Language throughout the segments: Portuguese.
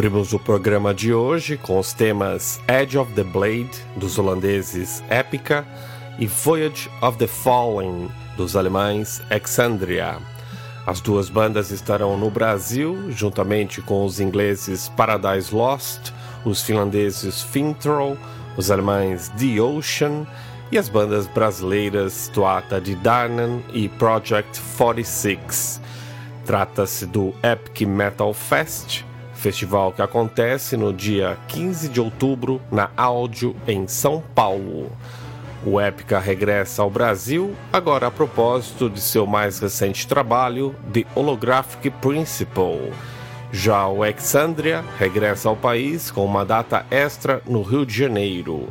Abrimos o programa de hoje com os temas Edge of the Blade, dos holandeses Epica, e Voyage of the Fallen, dos alemães Exandria. As duas bandas estarão no Brasil, juntamente com os ingleses Paradise Lost, os finlandeses Fintroll, os alemães The Ocean e as bandas brasileiras Toata de Darnan e Project 46. Trata-se do Epic Metal Fest, festival que acontece no dia 15 de outubro na Áudio, em São Paulo. O Epica regressa ao Brasil, agora a propósito de seu mais recente trabalho, The Holographic Principle. Já o Exandria regressa ao país com uma data extra no Rio de Janeiro.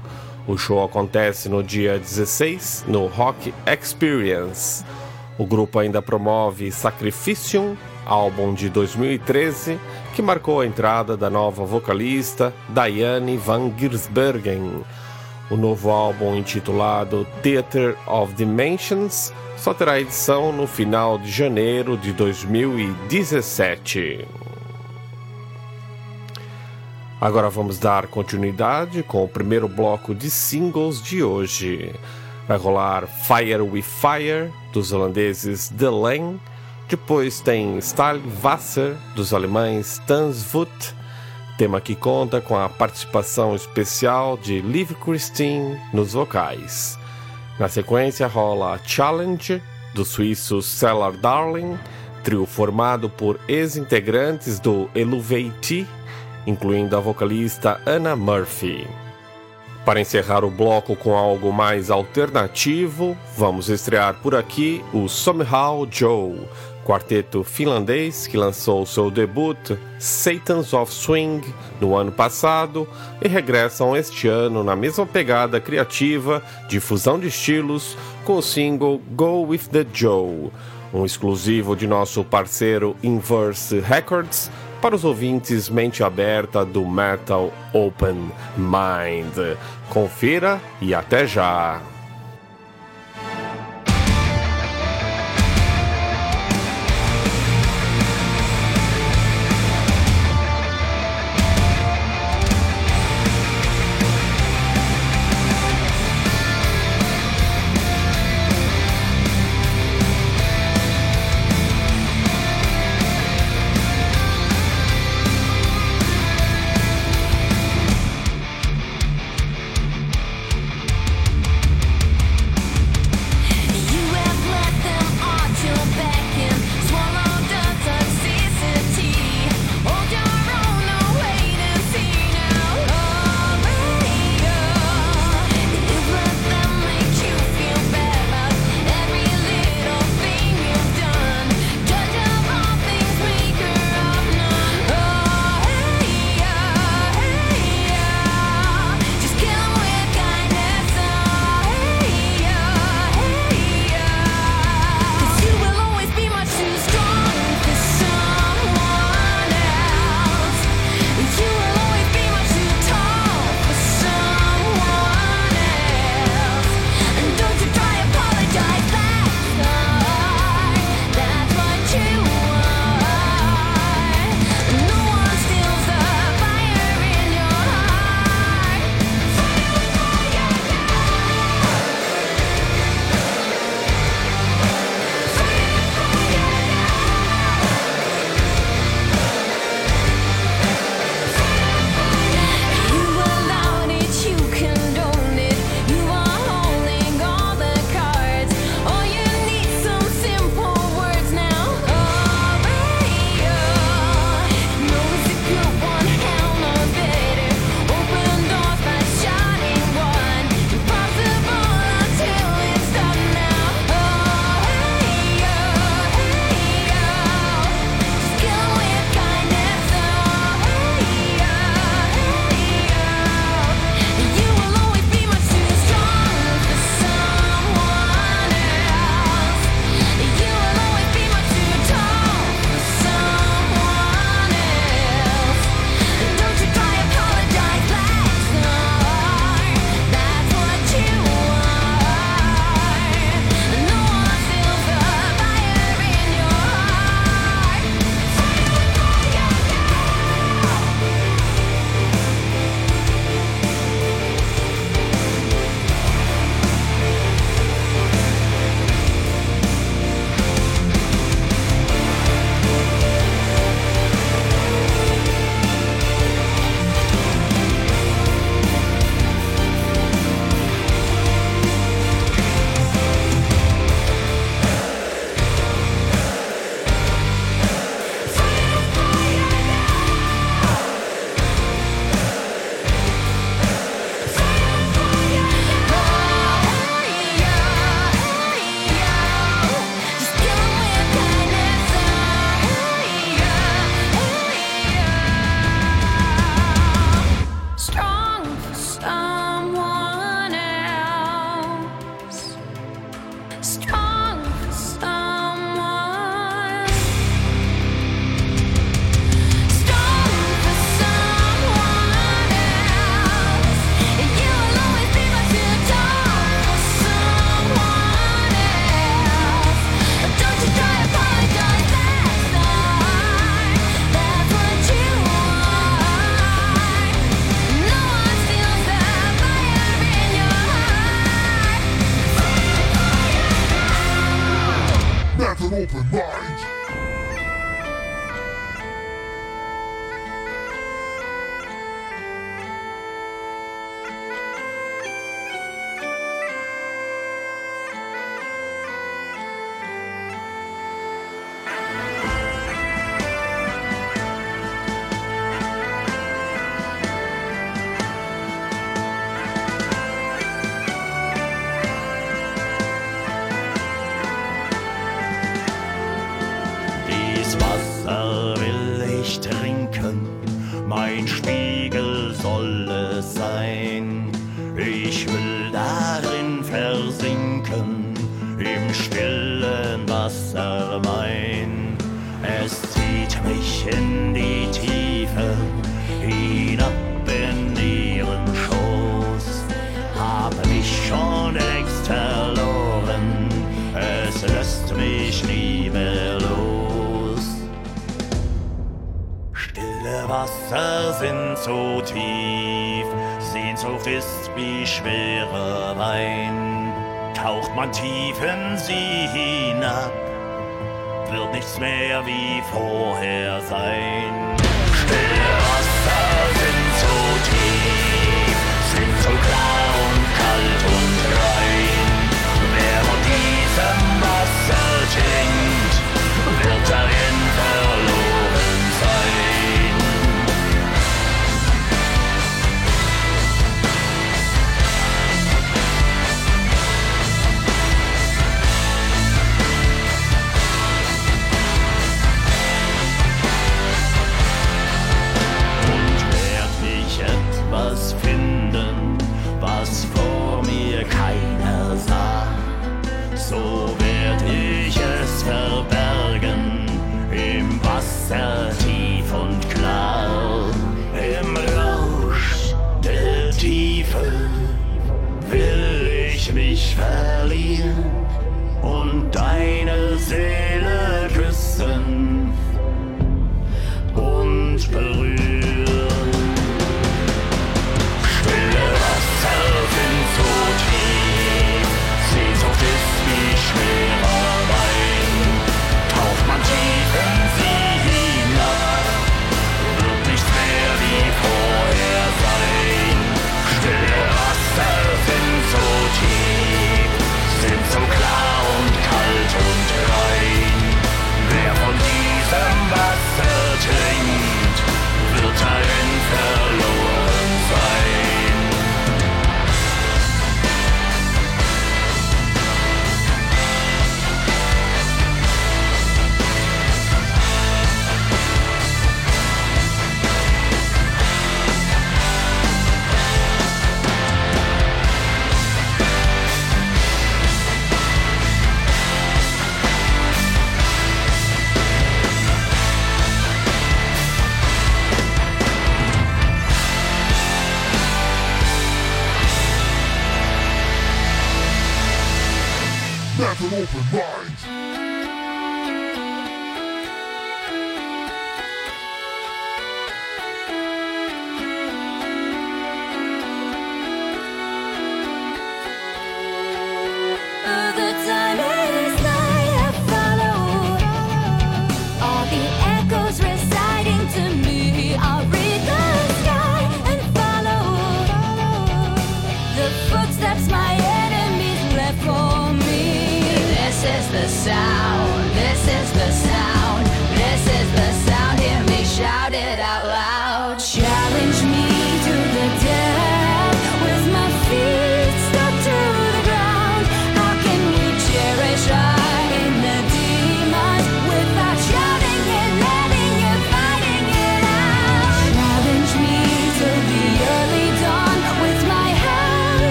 O show acontece no dia 16 no Rock Experience. O grupo ainda promove Sacrificium, álbum de 2013, que marcou a entrada da nova vocalista Diane Van Giersbergen. O novo álbum, intitulado Theater of Dimensions, só terá edição no final de janeiro de 2017. Agora vamos dar continuidade com o primeiro bloco de singles de hoje. Vai rolar Fire with Fire, dos holandeses The Lane. Depois tem Wasser, dos alemães Tanzwut, tema que conta com a participação especial de Liv Christine nos vocais. Na sequência rola Challenge, do suíço Cellar Darling, trio formado por ex-integrantes do Eluveitie incluindo a vocalista Anna Murphy. Para encerrar o bloco com algo mais alternativo, vamos estrear por aqui o Somehow Joe, quarteto finlandês que lançou seu debut Satans of Swing no ano passado e regressam este ano na mesma pegada criativa de fusão de estilos com o single Go With The Joe, um exclusivo de nosso parceiro Inverse Records para os ouvintes mente aberta do Metal Open Mind. Confira e até já!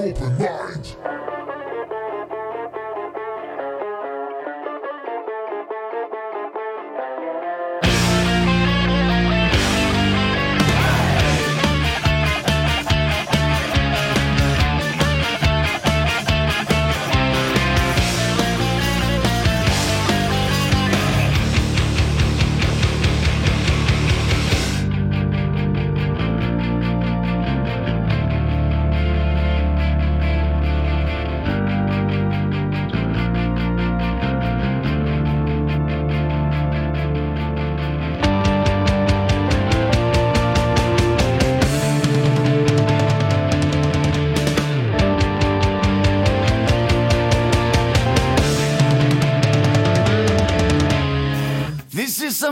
Open mind.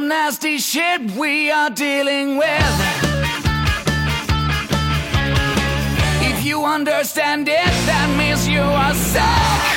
nasty shit we are dealing with. If you understand it, that means you are sick.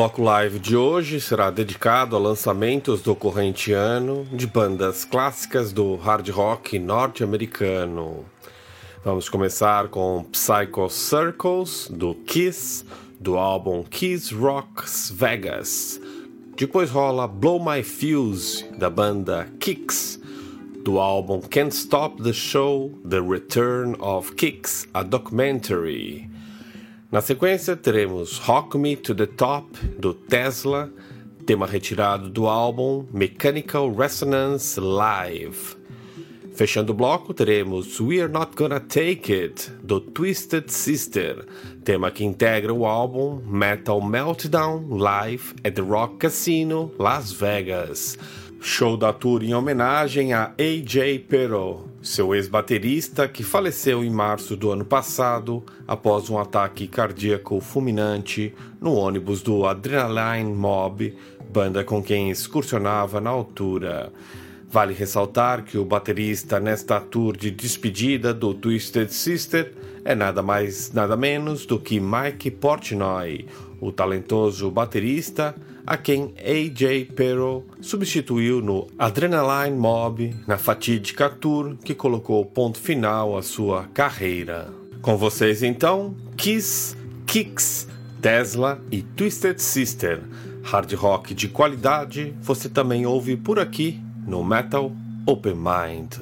Bloco live de hoje será dedicado a lançamentos do corrente ano de bandas clássicas do hard rock norte-americano. Vamos começar com Psycho Circles do Kiss, do álbum Kiss Rocks Vegas. Depois rola Blow My Fuse da banda Kicks, do álbum Can't Stop the Show The Return of Kicks, a documentary. Na sequência, teremos Rock Me to the Top, do Tesla, tema retirado do álbum Mechanical Resonance Live. Fechando o bloco, teremos We're Not Gonna Take It, do Twisted Sister, tema que integra o álbum Metal Meltdown Live at the Rock Casino, Las Vegas. Show da tour em homenagem a AJ Pero, seu ex-baterista que faleceu em março do ano passado após um ataque cardíaco fulminante no ônibus do Adrenaline Mob, banda com quem excursionava na altura. Vale ressaltar que o baterista nesta tour de despedida do Twisted Sister é nada mais nada menos do que Mike Portnoy, o talentoso baterista a quem AJ Pero substituiu no Adrenaline Mob na fatídica tour que colocou ponto final à sua carreira. Com vocês então, Kiss, Kicks, Tesla e Twisted Sister. Hard rock de qualidade você também ouve por aqui no Metal Open Mind.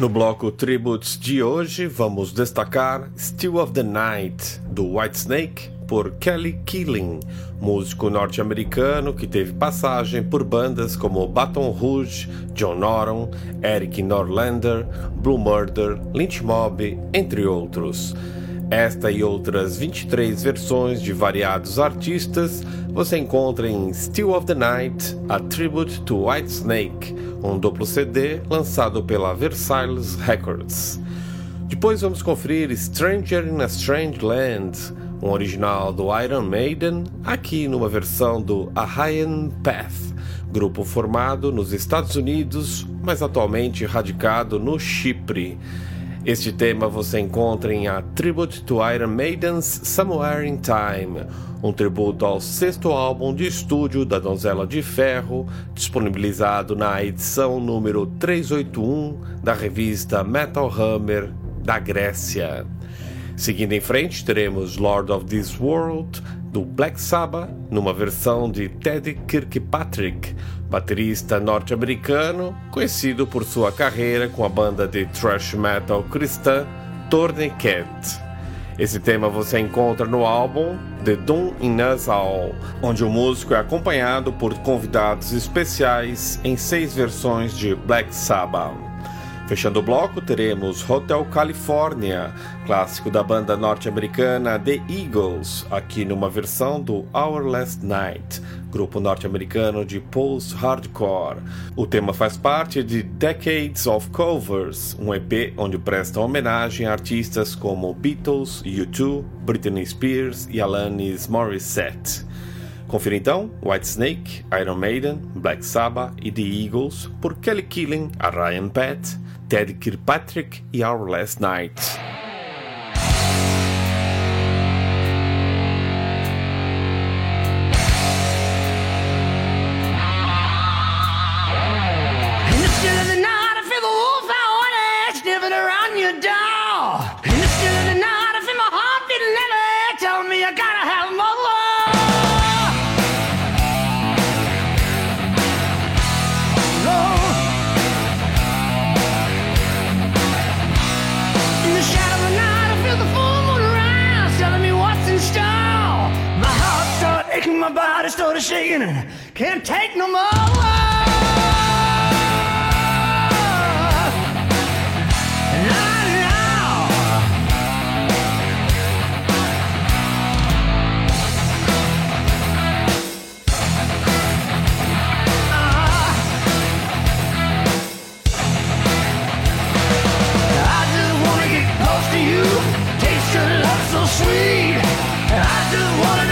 No bloco Tributes de hoje, vamos destacar Still of the Night, do Whitesnake, por Kelly Keeling, músico norte-americano que teve passagem por bandas como Baton Rouge, John Norum, Eric Norlander, Blue Murder, Lynch Mob, entre outros. Esta e outras 23 versões de variados artistas você encontra em Still of the Night, A Tribute to Whitesnake, um duplo CD lançado pela Versailles Records. Depois vamos conferir Stranger in a Strange Land, um original do Iron Maiden, aqui numa versão do Ahayan Path, grupo formado nos Estados Unidos, mas atualmente radicado no Chipre. Este tema você encontra em A Tribute to Iron Maiden's Somewhere in Time, um tributo ao sexto álbum de estúdio da Donzela de Ferro, disponibilizado na edição número 381 da revista Metal Hammer da Grécia. Seguindo em frente, teremos Lord of This World, do Black Sabbath, numa versão de Ted Kirkpatrick, baterista norte-americano, conhecido por sua carreira com a banda de thrash metal cristã Tourniquet. Esse tema você encontra no álbum The Doom in Us All, onde o músico é acompanhado por convidados especiais em seis versões de Black Sabbath. Fechando o bloco, teremos Hotel California, clássico da banda norte-americana The Eagles, aqui numa versão do Our Last Night, grupo norte-americano de post-hardcore. O tema faz parte de Decades of Covers, um EP onde prestam homenagem a artistas como Beatles, U2, Britney Spears e Alanis Morissette. Confira então Whitesnake, Iron Maiden, Black Sabbath e The Eagles por Kelly Keeling, a Ryan Pat, Ted Kirkpatrick e Our Last Night. Body started shaking, and can't take no more. I just wanna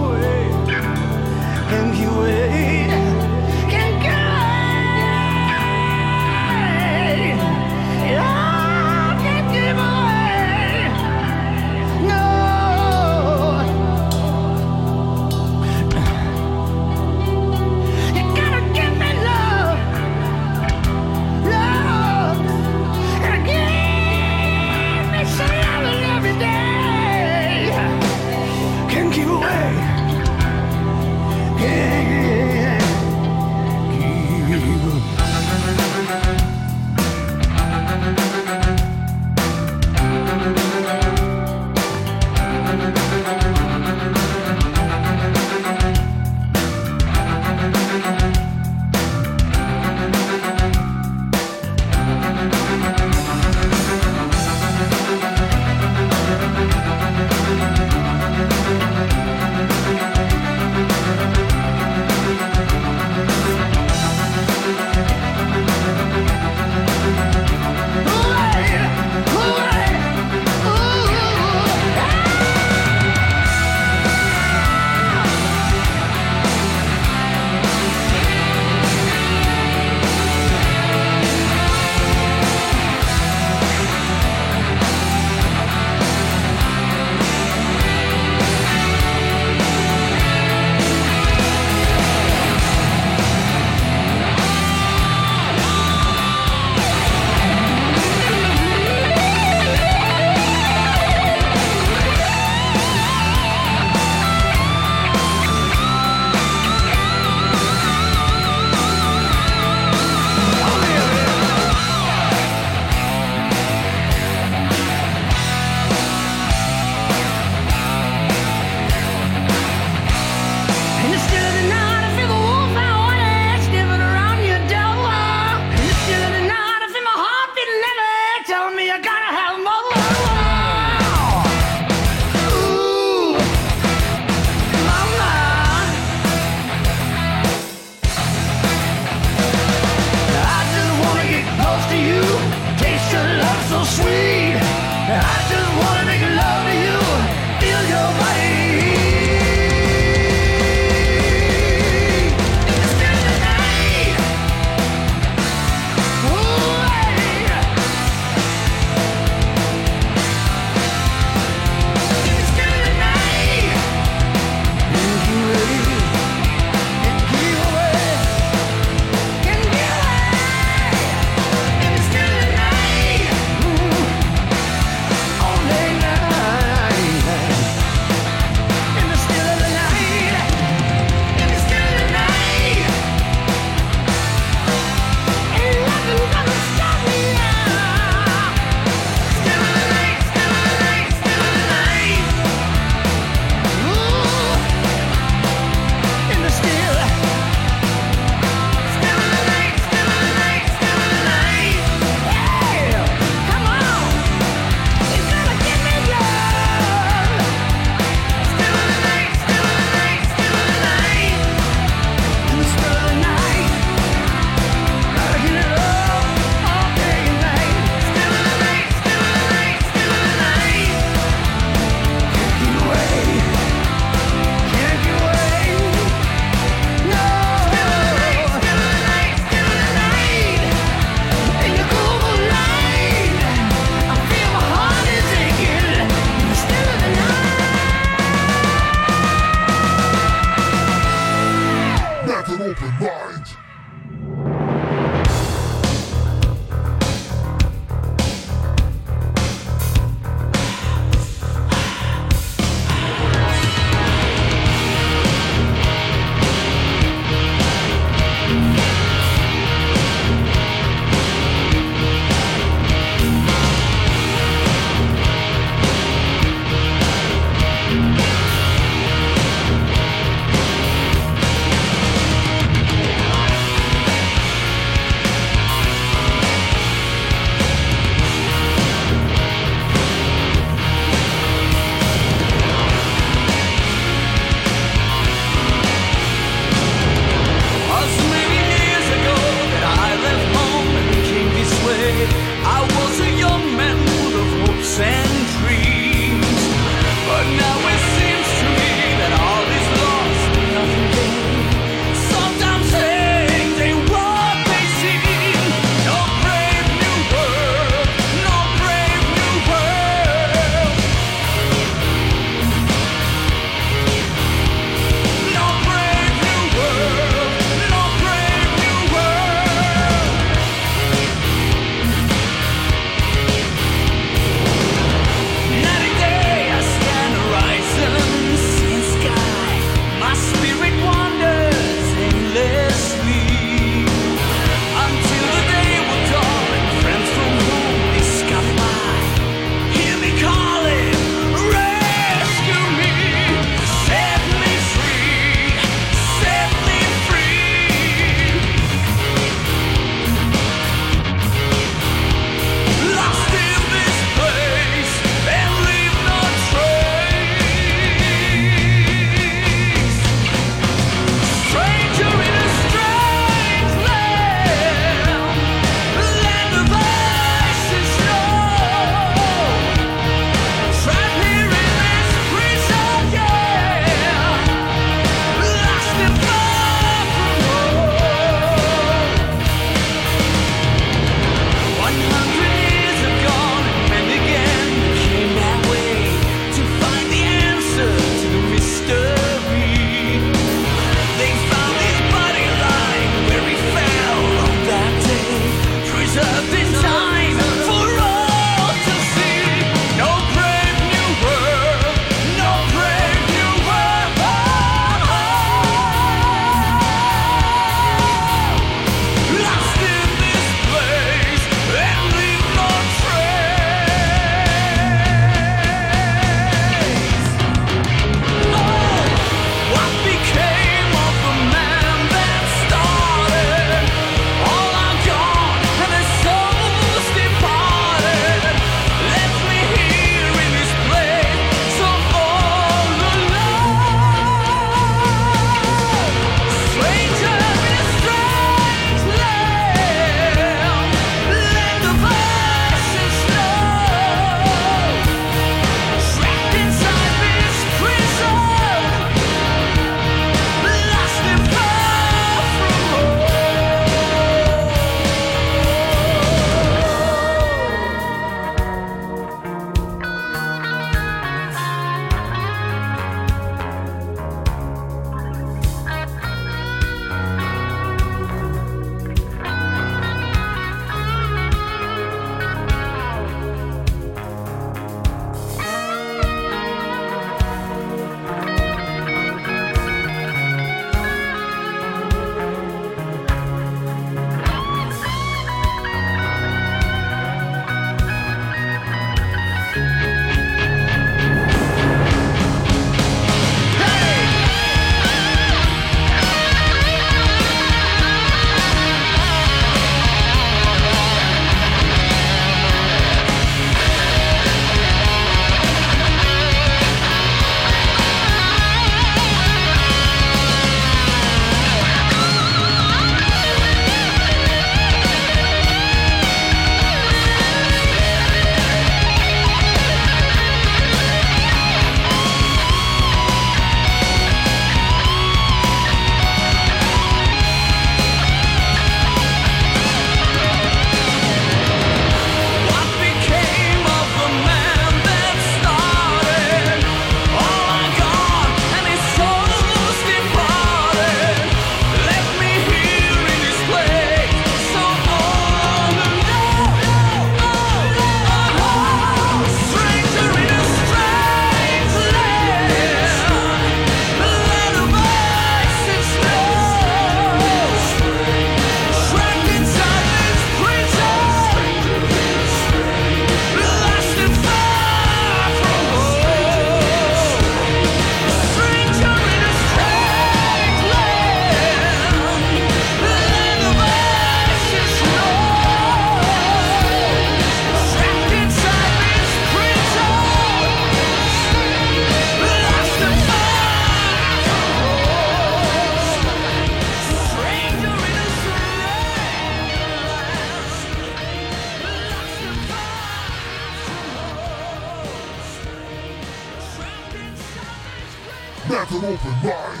Never open mind.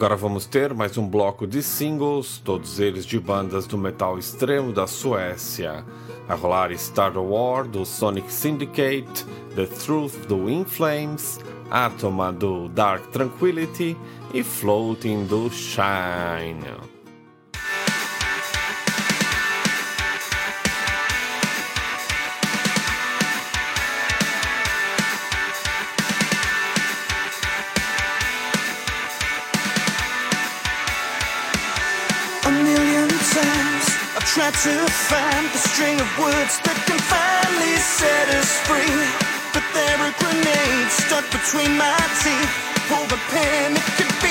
Agora vamos ter mais um bloco de singles, todos eles de bandas do metal extremo da Suécia. A rolar Star War do Sonic Syndicate, The Truth do In Flames, Atoma do Dark Tranquility e Floating do Shine. try to find the string of words that can finally set us free. But there are grenades stuck between my teeth. Pull the pin, it could be.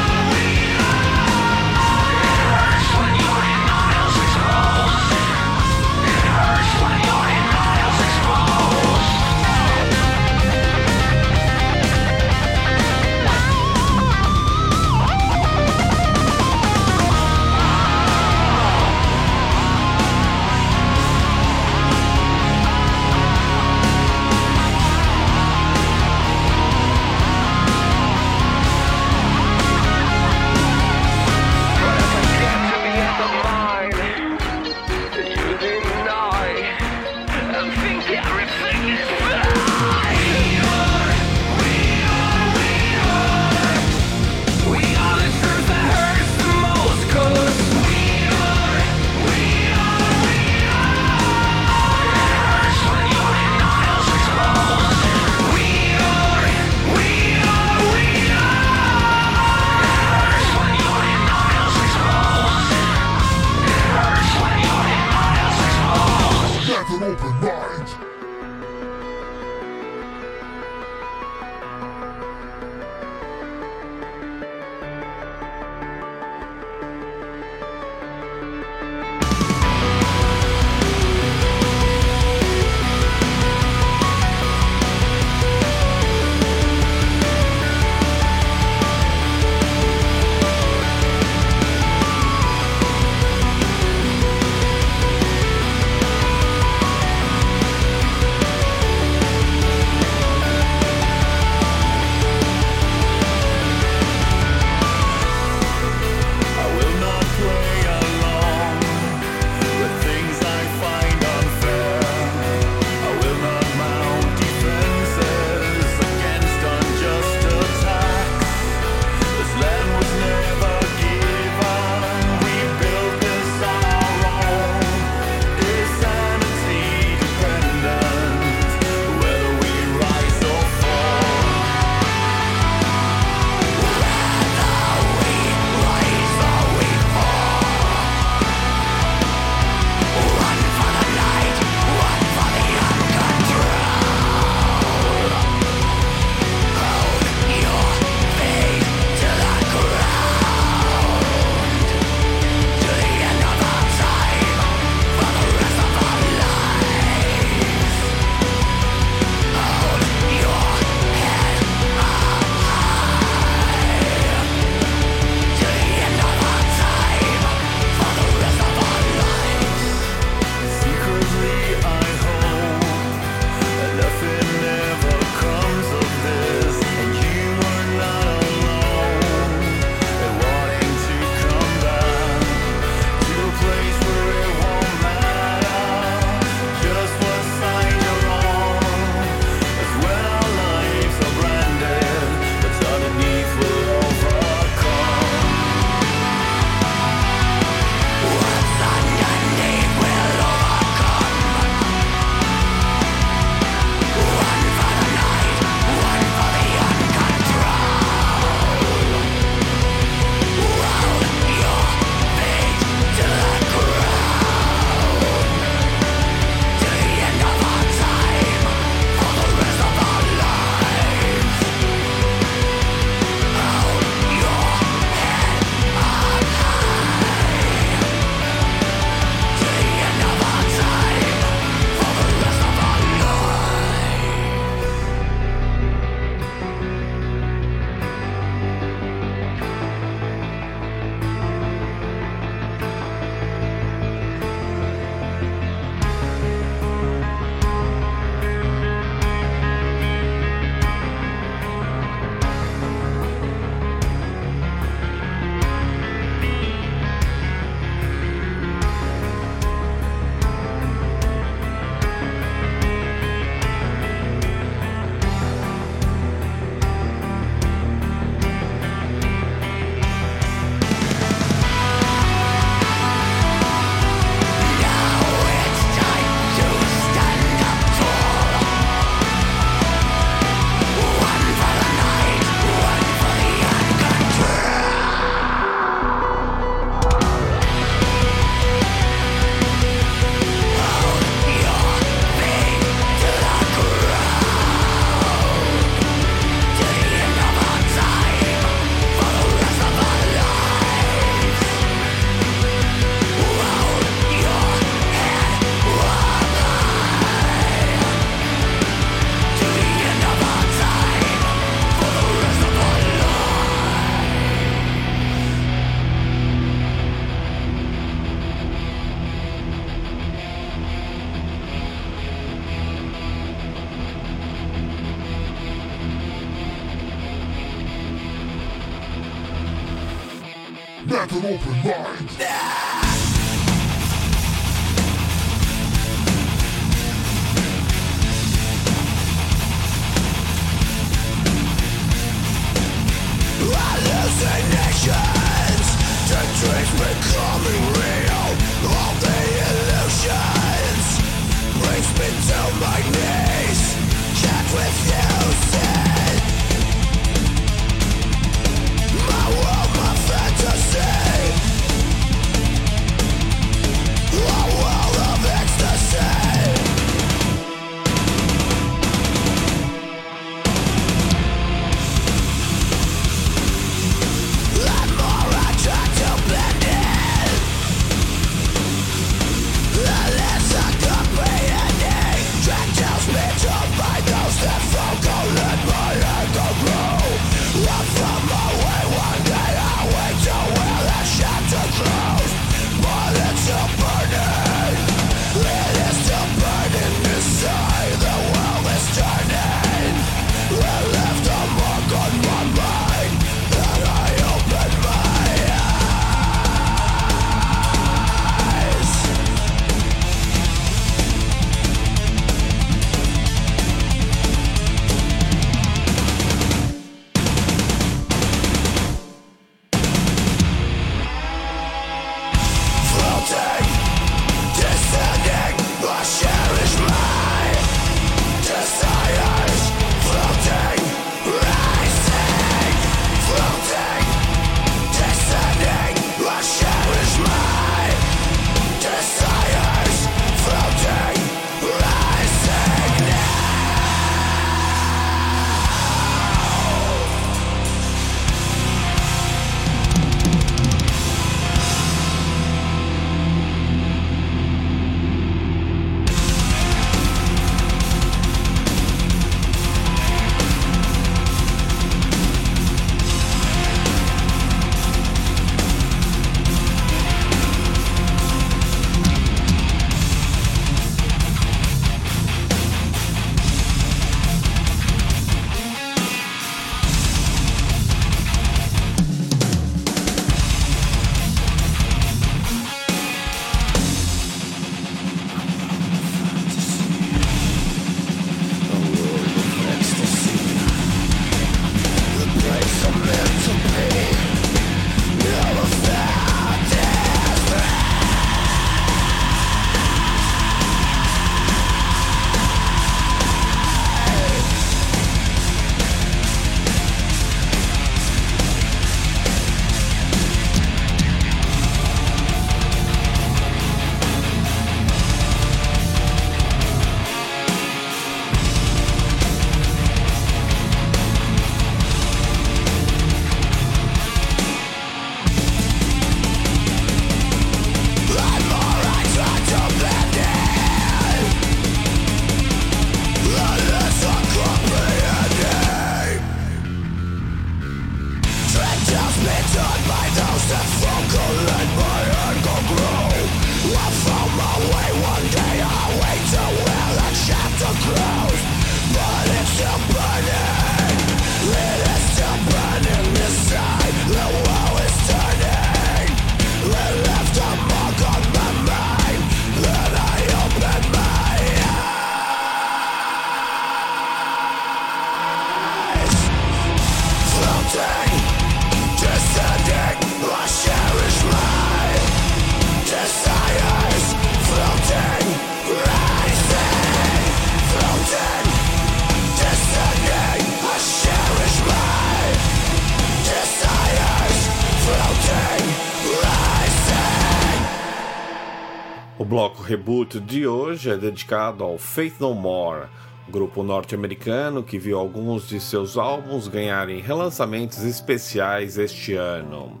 O bloco reboot de hoje é dedicado ao Faith No More, grupo norte-americano que viu alguns de seus álbuns ganharem relançamentos especiais este ano.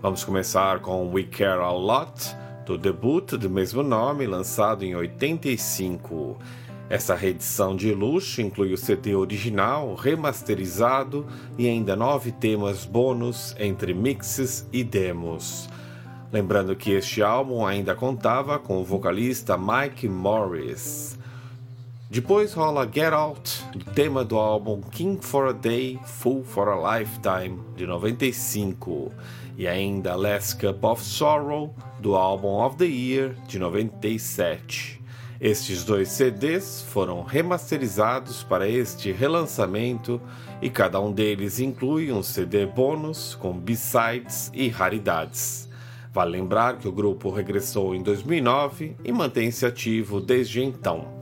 Vamos começar com We Care A Lot, do debut do mesmo nome, lançado em 85. Essa reedição de luxo inclui o CD original, remasterizado e ainda nove temas bônus entre mixes e demos. Lembrando que este álbum ainda contava com o vocalista Mike Morris. Depois rola Get Out, tema do álbum King for a Day, Full for a Lifetime, de 95, e ainda Last Cup of Sorrow, do álbum Of the Year, de 97. Estes dois CDs foram remasterizados para este relançamento e cada um deles inclui um CD bônus com B-sides e raridades. Vale lembrar que o grupo regressou em 2009 e mantém-se ativo desde então.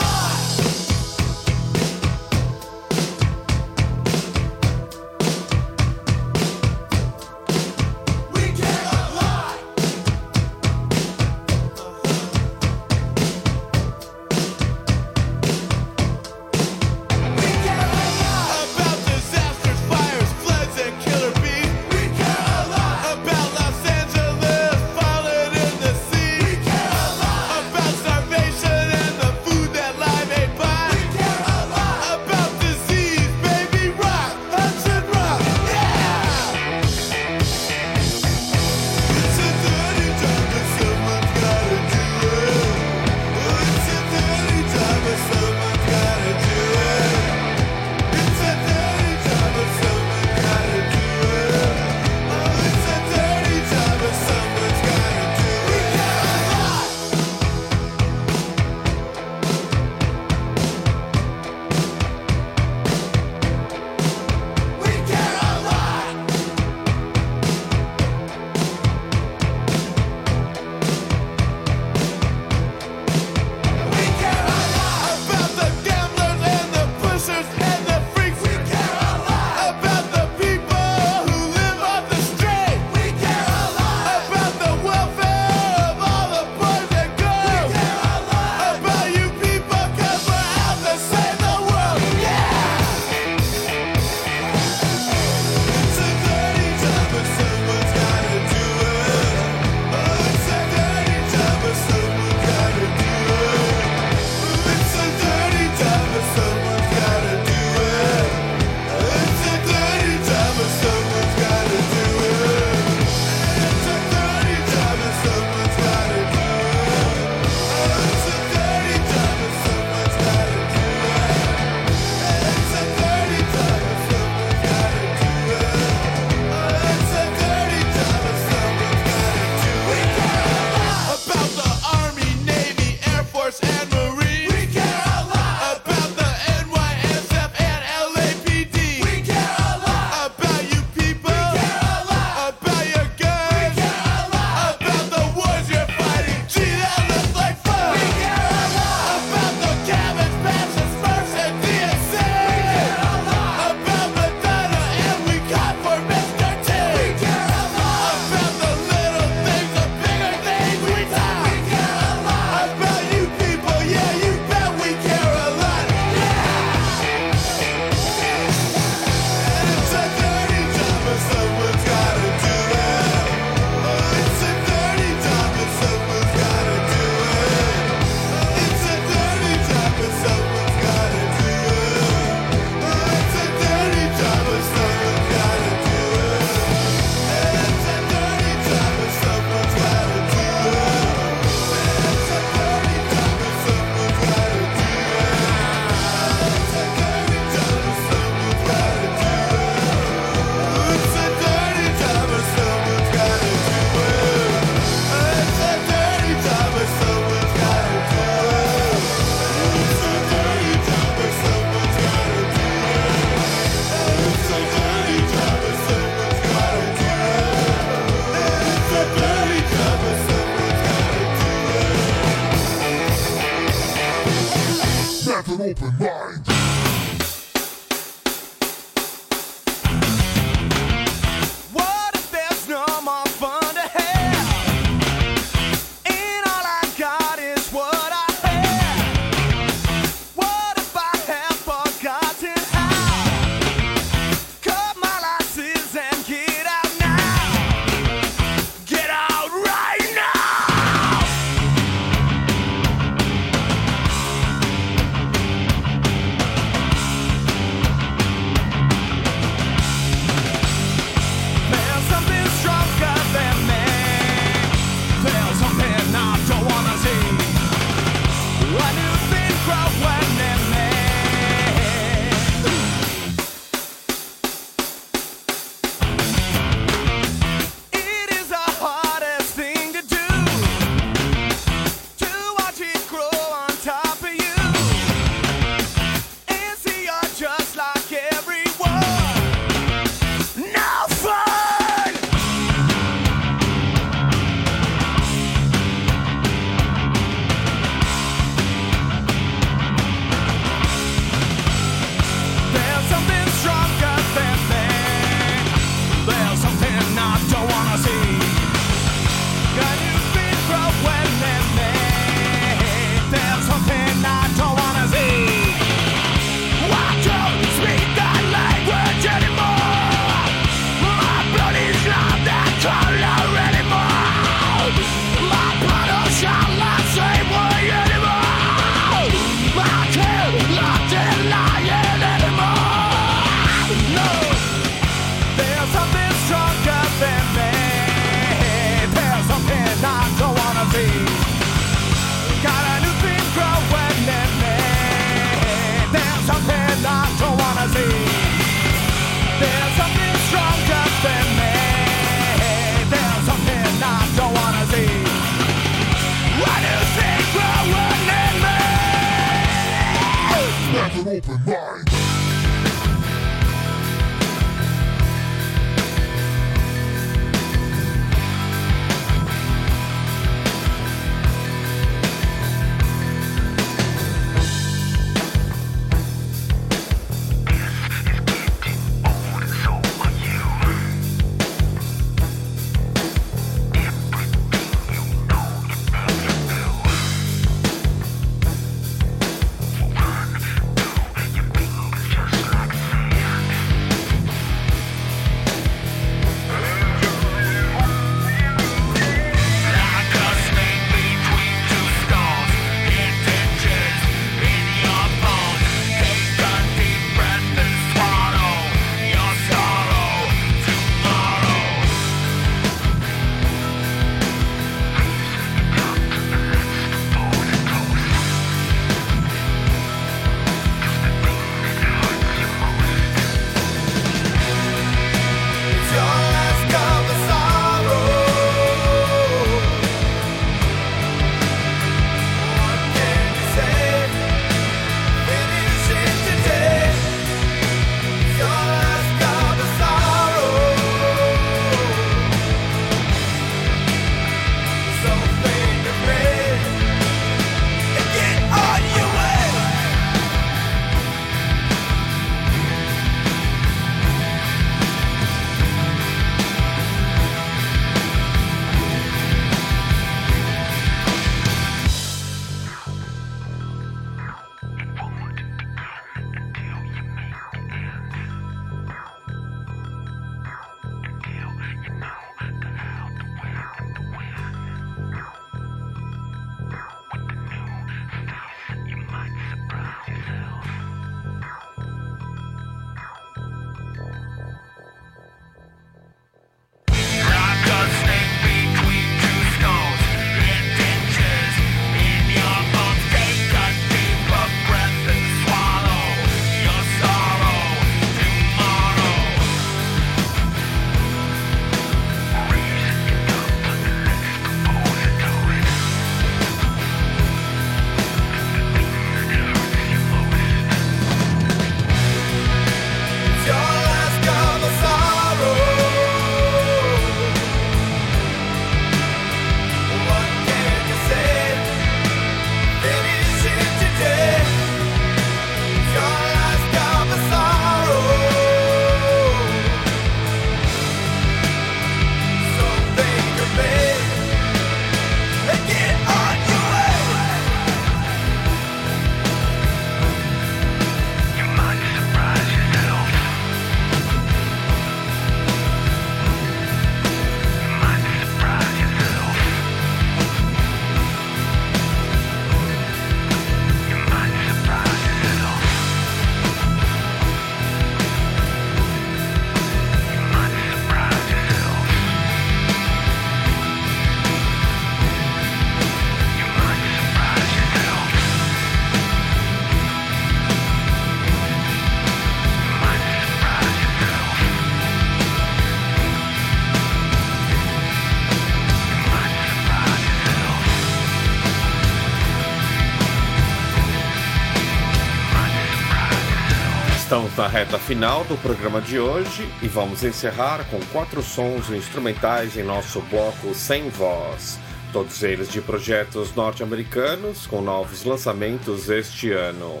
Na reta final do programa de hoje e vamos encerrar com quatro sons instrumentais em nosso bloco Sem Voz. Todos eles de projetos norte-americanos com novos lançamentos este ano.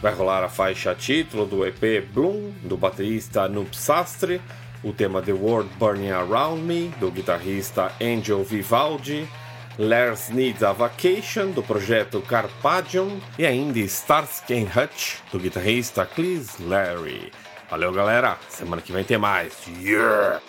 Vai rolar a faixa título do EP Bloom, do baterista Noob Sastre, o tema The World Burning Around Me, do guitarrista Angel Vivaldi, Lars Needs a Vacation, do projeto Carpadium, e ainda Starsky and Hutch, do guitarrista Chris Larry. Valeu, galera! Semana que vem tem mais. Yeah!